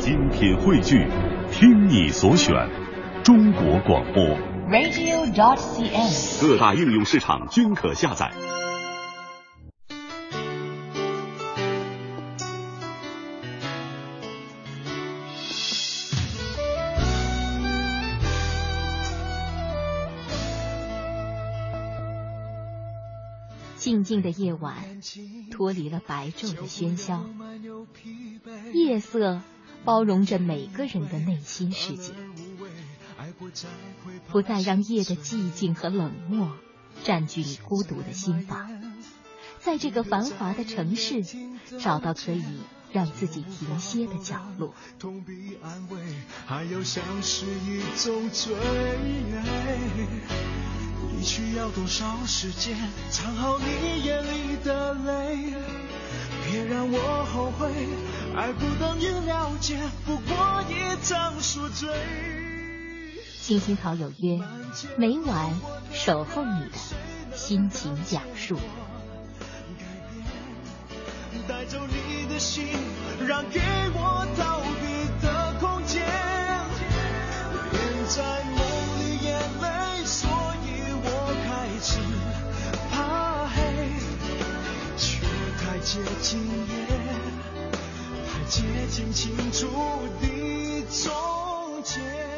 精品汇聚，听你所选，中国广播。radio.dot.cn，。各大应用市场均可下载。静静的夜晚，脱离了白昼的喧嚣，夜色包容着每个人的内心世界，不再让夜的寂静和冷漠占据你孤独的心房。在这个繁华的城市，找到可以让自己停歇的角落。还要像是一种罪。你需要多少时间藏好你眼里的泪？别让我后悔，爱不等于了解，不过一场宿醉。青青草有约，每晚守候你的心情讲述。带走你的心，让给我逃避的空间。连在梦里眼泪，所以我开始怕黑，却太接近夜，太接近清楚的终结。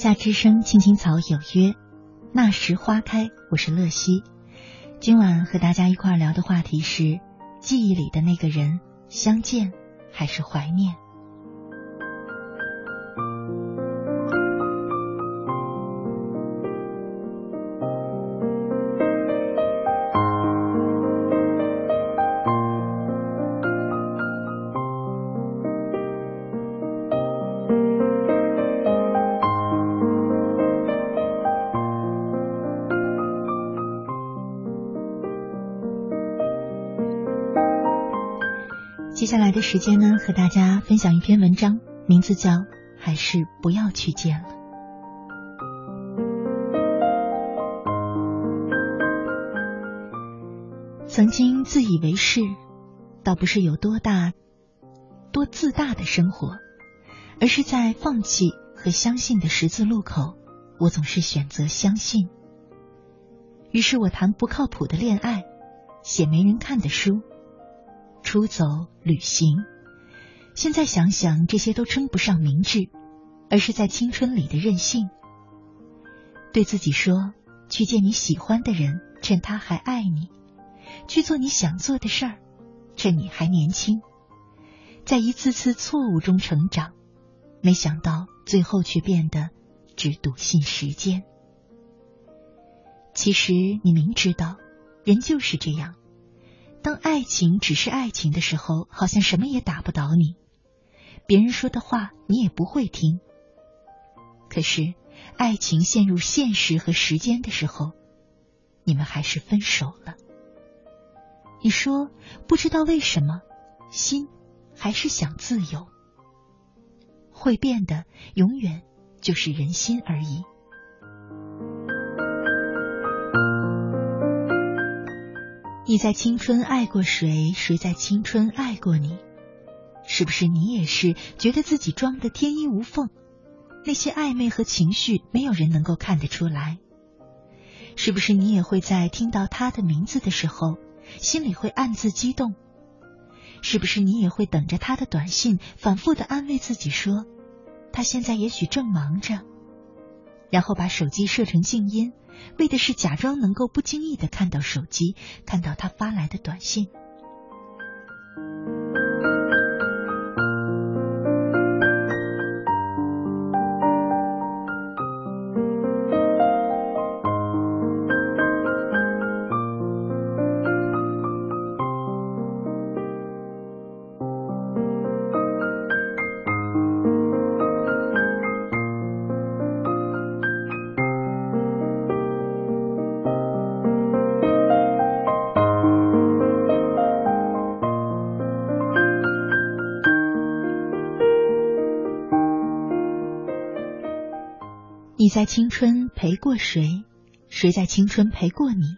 夏之声，青青草有约，那时花开。我是乐西，今晚和大家一块聊的话题是：记忆里的那个人，相见还是怀念？来的时间呢，和大家分享一篇文章，名字叫《还是不要去见了》。曾经自以为是，倒不是有多大、多自大的生活，而是在放弃和相信的十字路口，我总是选择相信。于是我谈不靠谱的恋爱，写没人看的书。出走旅行，现在想想，这些都称不上明智，而是在青春里的任性。对自己说，去见你喜欢的人，趁他还爱你；去做你想做的事儿，趁你还年轻。在一次次错误中成长，没想到最后却变得只笃信时间。其实你明知道，人就是这样。当爱情只是爱情的时候，好像什么也打不倒你，别人说的话你也不会听。可是，爱情陷入现实和时间的时候，你们还是分手了。你说不知道为什么，心还是想自由。会变的，永远就是人心而已。你在青春爱过谁？谁在青春爱过你？是不是你也是觉得自己装的天衣无缝？那些暧昧和情绪，没有人能够看得出来。是不是你也会在听到他的名字的时候，心里会暗自激动？是不是你也会等着他的短信，反复的安慰自己说，他现在也许正忙着，然后把手机设成静音？为的是假装能够不经意的看到手机，看到他发来的短信。在青春陪过谁？谁在青春陪过你？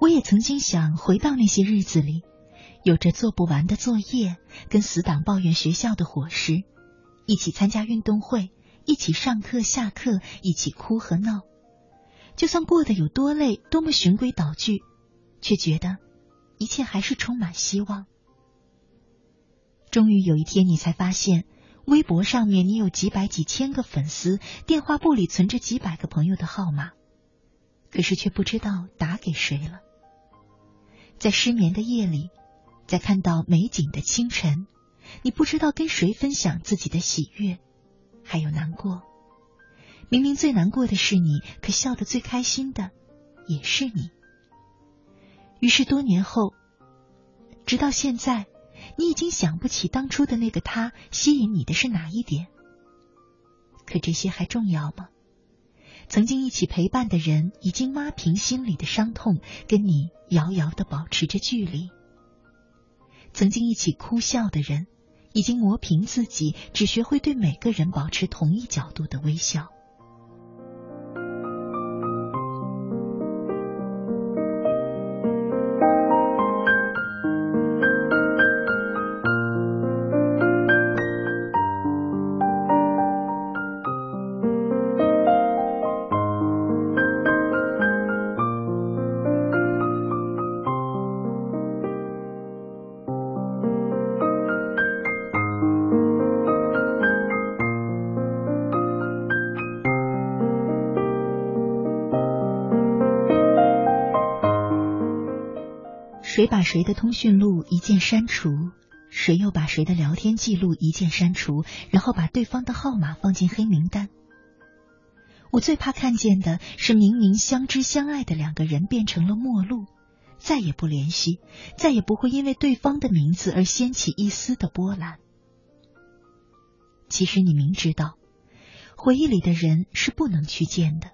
我也曾经想回到那些日子里，有着做不完的作业，跟死党抱怨学校的伙食，一起参加运动会，一起上课下课，一起哭和闹。就算过得有多累，多么循规蹈矩，却觉得一切还是充满希望。终于有一天，你才发现，微博上面你有几百几千个粉丝，电话簿里存着几百个朋友的号码，可是却不知道打给谁了。在失眠的夜里，在看到美景的清晨，你不知道跟谁分享自己的喜悦，还有难过。明明最难过的是你，可笑得最开心的也是你。于是多年后，直到现在，你已经想不起当初的那个他吸引你的是哪一点。可这些还重要吗？曾经一起陪伴的人，已经抹平心里的伤痛，跟你遥遥的保持着距离。曾经一起哭笑的人，已经磨平自己，只学会对每个人保持同一角度的微笑。把谁的通讯录一键删除，谁又把谁的聊天记录一键删除，然后把对方的号码放进黑名单。我最怕看见的是，明明相知相爱的两个人变成了陌路，再也不联系，再也不会因为对方的名字而掀起一丝的波澜。其实你明知道，回忆里的人是不能去见的，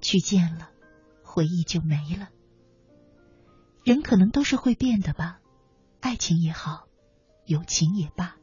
去见了，回忆就没了。人可能都是会变的吧，爱情也好，友情也罢。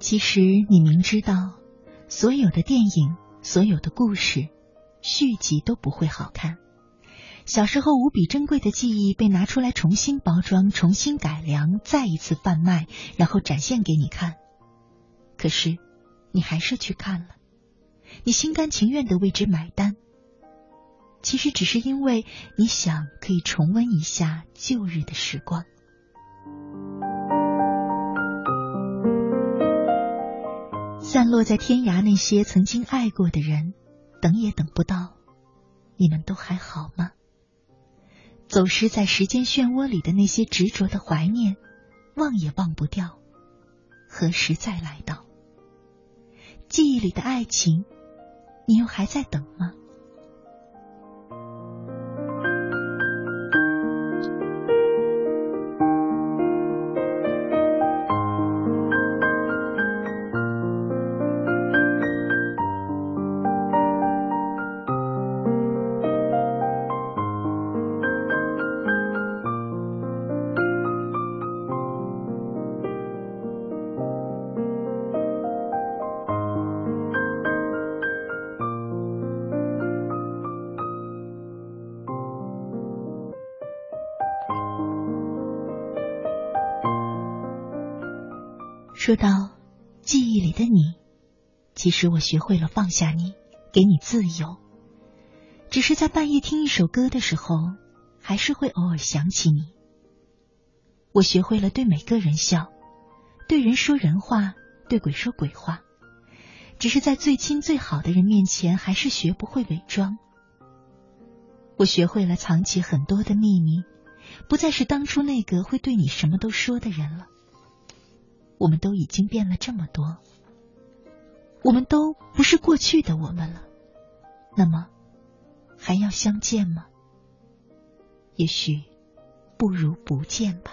其实你明知道，所有的电影、所有的故事，续集都不会好看。小时候无比珍贵的记忆被拿出来重新包装、重新改良、再一次贩卖，然后展现给你看。可是，你还是去看了，你心甘情愿的为之买单。其实只是因为你想可以重温一下旧日的时光。散落在天涯那些曾经爱过的人，等也等不到，你们都还好吗？走失在时间漩涡里的那些执着的怀念，忘也忘不掉，何时再来到？记忆里的爱情，你又还在等吗？说到记忆里的你，其实我学会了放下你，给你自由。只是在半夜听一首歌的时候，还是会偶尔想起你。我学会了对每个人笑，对人说人话，对鬼说鬼话。只是在最亲最好的人面前，还是学不会伪装。我学会了藏起很多的秘密，不再是当初那个会对你什么都说的人了。我们都已经变了这么多，我们都不是过去的我们了，那么还要相见吗？也许不如不见吧。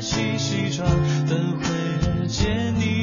起西装等会儿见你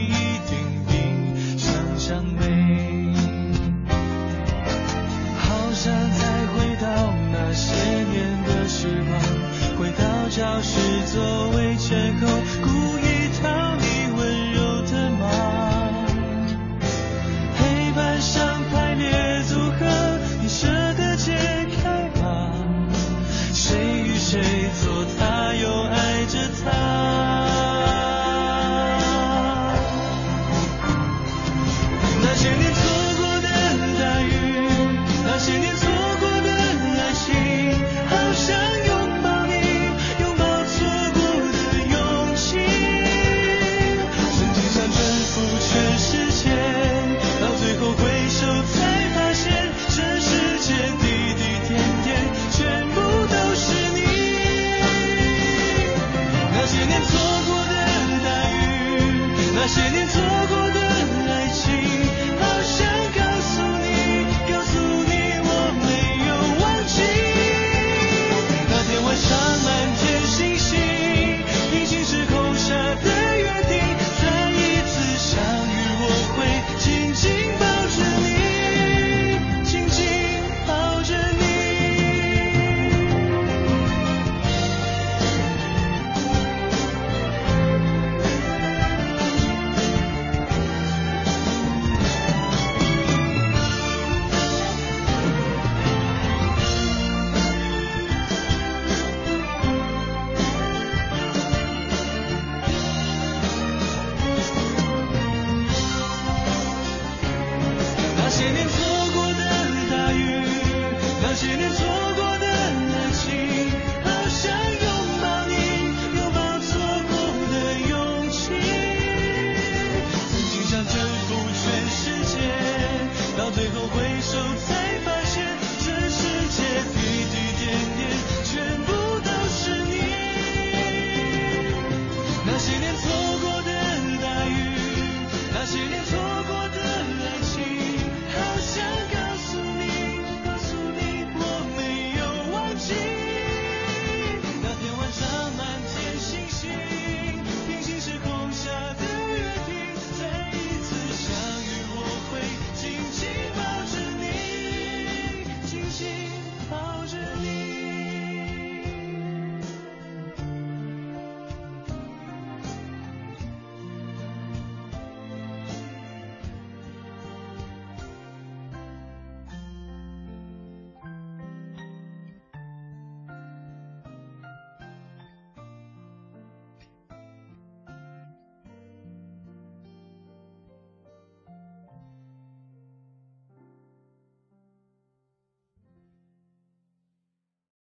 Imagine